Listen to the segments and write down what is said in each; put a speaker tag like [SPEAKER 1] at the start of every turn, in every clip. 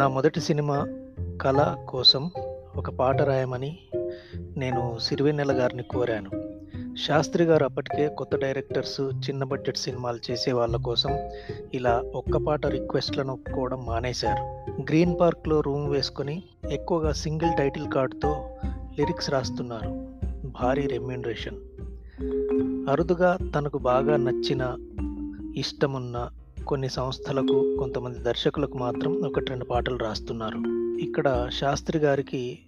[SPEAKER 1] నా మొదటి సినిమా కళ కోసం ఒక పాట రాయమని నేను సిరివెన్నెల గారిని కోరాను. శాస్త్రి గారు అప్పటికే కొత్త డైరెక్టర్స్ చిన్న బడ్జెట్ సినిమాలు చేసే వాళ్ళ కోసం ఇలా ఒక్క పాట రిక్వెస్ట్లను ఒప్పుకోవడం మానేశారు. గ్రీన్ పార్క్లో రూమ్ వేసుకొని ఎక్కువగా సింగిల్ టైటిల్ కార్డ్తో లిరిక్స్ రాస్తున్నారు. భారీ రెమ్యూనరేషన్. అరుదుగా తనకు బాగా నచ్చిన ఇష్టమున్న కొన్ని సంస్థలకు కొంతమంది దర్శకులకు మాత్రం ఒకటి రెండు పాటలు రాస్తున్నారు. ఇక్కడ శాస్త్రి గారికి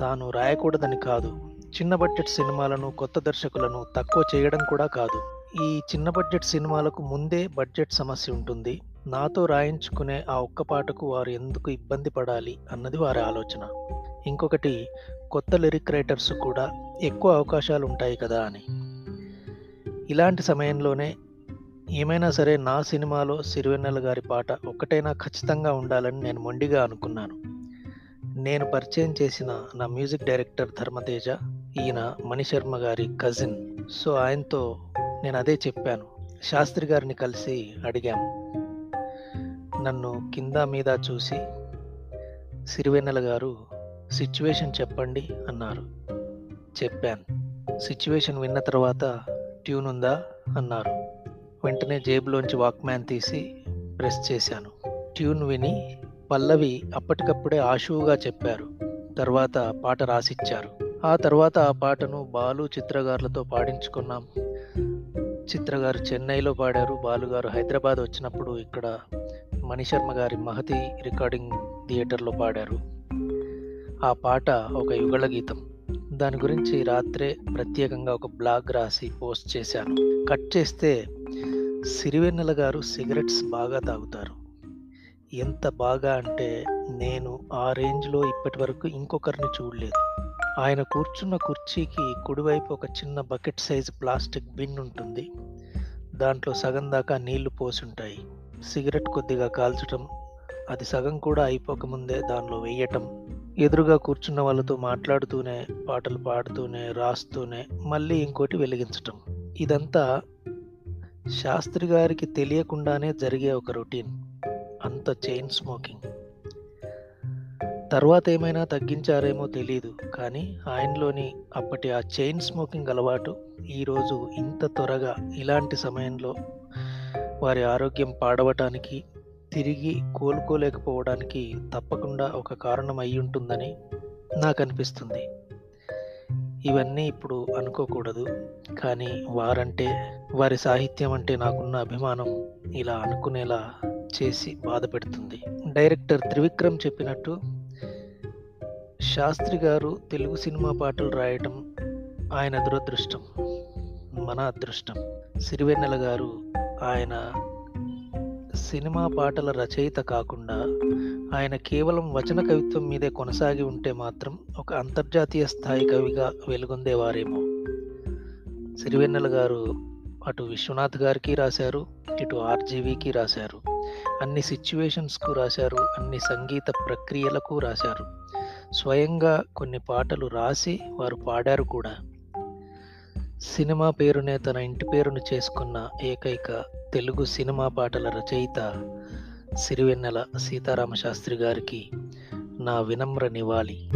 [SPEAKER 1] తాను రాయకూడదని కాదు. చిన్న బడ్జెట్ సినిమాలను కొత్త దర్శకులను తక్కువ చేయడం కూడా కాదు. ఈ చిన్న బడ్జెట్ సినిమాలకు ముందే బడ్జెట్ సమస్య ఉంటుంది. నాతో రాయించుకునే ఆ ఒక్క పాటకు వారు ఎందుకు ఇబ్బంది పడాలి అన్నది వారి ఆలోచన. ఇంకొకటి కొత్త లిరిక్ రైటర్స్ కూడా ఎక్కువ అవకాశాలు ఉంటాయి కదా అని. ఇలాంటి సమయంలోనే ఏమైనా సరే నా సినిమాలో సిరివెన్నెల గారి పాట ఒక్కటైనా ఖచ్చితంగా ఉండాలని నేను మొండిగా అనుకున్నాను. నేను పరిచయం చేసిన నా మ్యూజిక్ డైరెక్టర్ ధర్మతేజ ఈయన మణిశర్మ గారి కజిన్ సో ఆయనతో నేను అదే చెప్పాను. శాస్త్రి గారిని కలిసి అడిగాం. నన్ను కింద మీద చూసి సిరివెన్నెల గారు సిచ్యువేషన్ చెప్పండి అన్నారు. చెప్పాను. సిచ్యువేషన్ విన్న తర్వాత ట్యూన్ ఉందా? అన్నారు. వెంటనే జేబులోంచి వాక్మ్యాన్ తీసి ప్రెస్ చేశాను. ట్యూన్ విని పల్లవి అప్పటికప్పుడే ఆశువుగా చెప్పారు. తర్వాత పాట రాసిచ్చారు. ఆ తర్వాత ఆ పాటను బాలు చిత్రగారులతో పాడించుకున్నాం. చిత్రగారు చెన్నైలో పాడారు. బాలుగారు హైదరాబాద్ వచ్చినప్పుడు ఇక్కడ మణిశర్మ గారి మహతి రికార్డింగ్ థియేటర్లో పాడారు. ఆ పాట ఒక యుగళ గీతం. దాని గురించి రాత్రే ప్రత్యేకంగా ఒక బ్లాగ్ రాసి పోస్ట్ చేశాను. కట్ చేస్తే సిరివెన్నెల గారు సిగరెట్స్ బాగా తాగుతారు. ఎంత బాగా అంటే నేను ఆ రేంజ్లో ఇప్పటి వరకు ఇంకొకరిని చూడలేదు. ఆయన కూర్చున్న కుర్చీకి కుడివైపు ఒక చిన్న బకెట్ సైజు ప్లాస్టిక్ బిన్ ఉంటుంది. దాంట్లో సగం దాకా నీళ్ళు పోసుంటాయి. సిగరెట్ కొద్దిగా కాల్చటం అది సగం కూడా అయిపోకముందే దానిలో వేయటం. ఎదురుగా కూర్చున్న వాళ్ళతో మాట్లాడుతూనే పాటలు పాడుతూనే రాస్తూనే మళ్ళీ ఇంకోటి వెలిగించటం. ఇదంతా శాస్త్రి గారికి తెలియకుండానే జరిగే ఒక రొటీన్. అంత చైన్ స్మోకింగ్. తర్వాత ఏమైనా తగ్గించారేమో తెలియదు కానీ ఆయనలోని అప్పటి ఆ చైన్ స్మోకింగ్ అలవాటు ఈరోజు ఇంత త్వరగా ఇలాంటి సమయంలో వారి ఆరోగ్యం పాడవటానికి తిరిగి కోలుకోలేకపోవడానికి తప్పకుండా ఒక కారణం అయి ఉంటుందని నాకు అనిపిస్తుంది ఇవన్నీ ఇప్పుడు అనుకోకూడదు. కానీ వారంటే వారి సాహిత్యం అంటే నాకున్న అభిమానం ఇలా అనుకునేలా చేసి బాధ పెడుతుంది. డైరెక్టర్ త్రివిక్రమ్ చెప్పినట్టు శాస్త్రి గారు తెలుగు సినిమా పాటలు రాయటం ఆయన దురదృష్టం మన అదృష్టం. సిరివెన్నెల గారు ఆయన సినిమా పాటల రచయిత కాకుండా ఆయన కేవలం వచన కవిత్వం మీదే కొనసాగి ఉంటే మాత్రం ఒక అంతర్జాతీయ స్థాయి కవిగా వెలుగొందేవారేమో. సిరివెన్నెల గారు అటు విశ్వనాథ్ గారికి రాశారు ఇటు ఆర్జీవికి రాశారు. అన్ని సిచ్యువేషన్స్కు రాశారు అన్ని సంగీత ప్రక్రియలకు రాశారు. స్వయంగా కొన్ని పాటలు రాసి వారు పాడారు కూడా. సినిమా పేరునే తన ఇంటి పేరును చేసుకున్న ఏకైక తెలుగు సినిమా పాటల రచయిత సిరివెన్నెల సీతారామశాస్త్రి గారికి నా వినమ్ర నివాళి.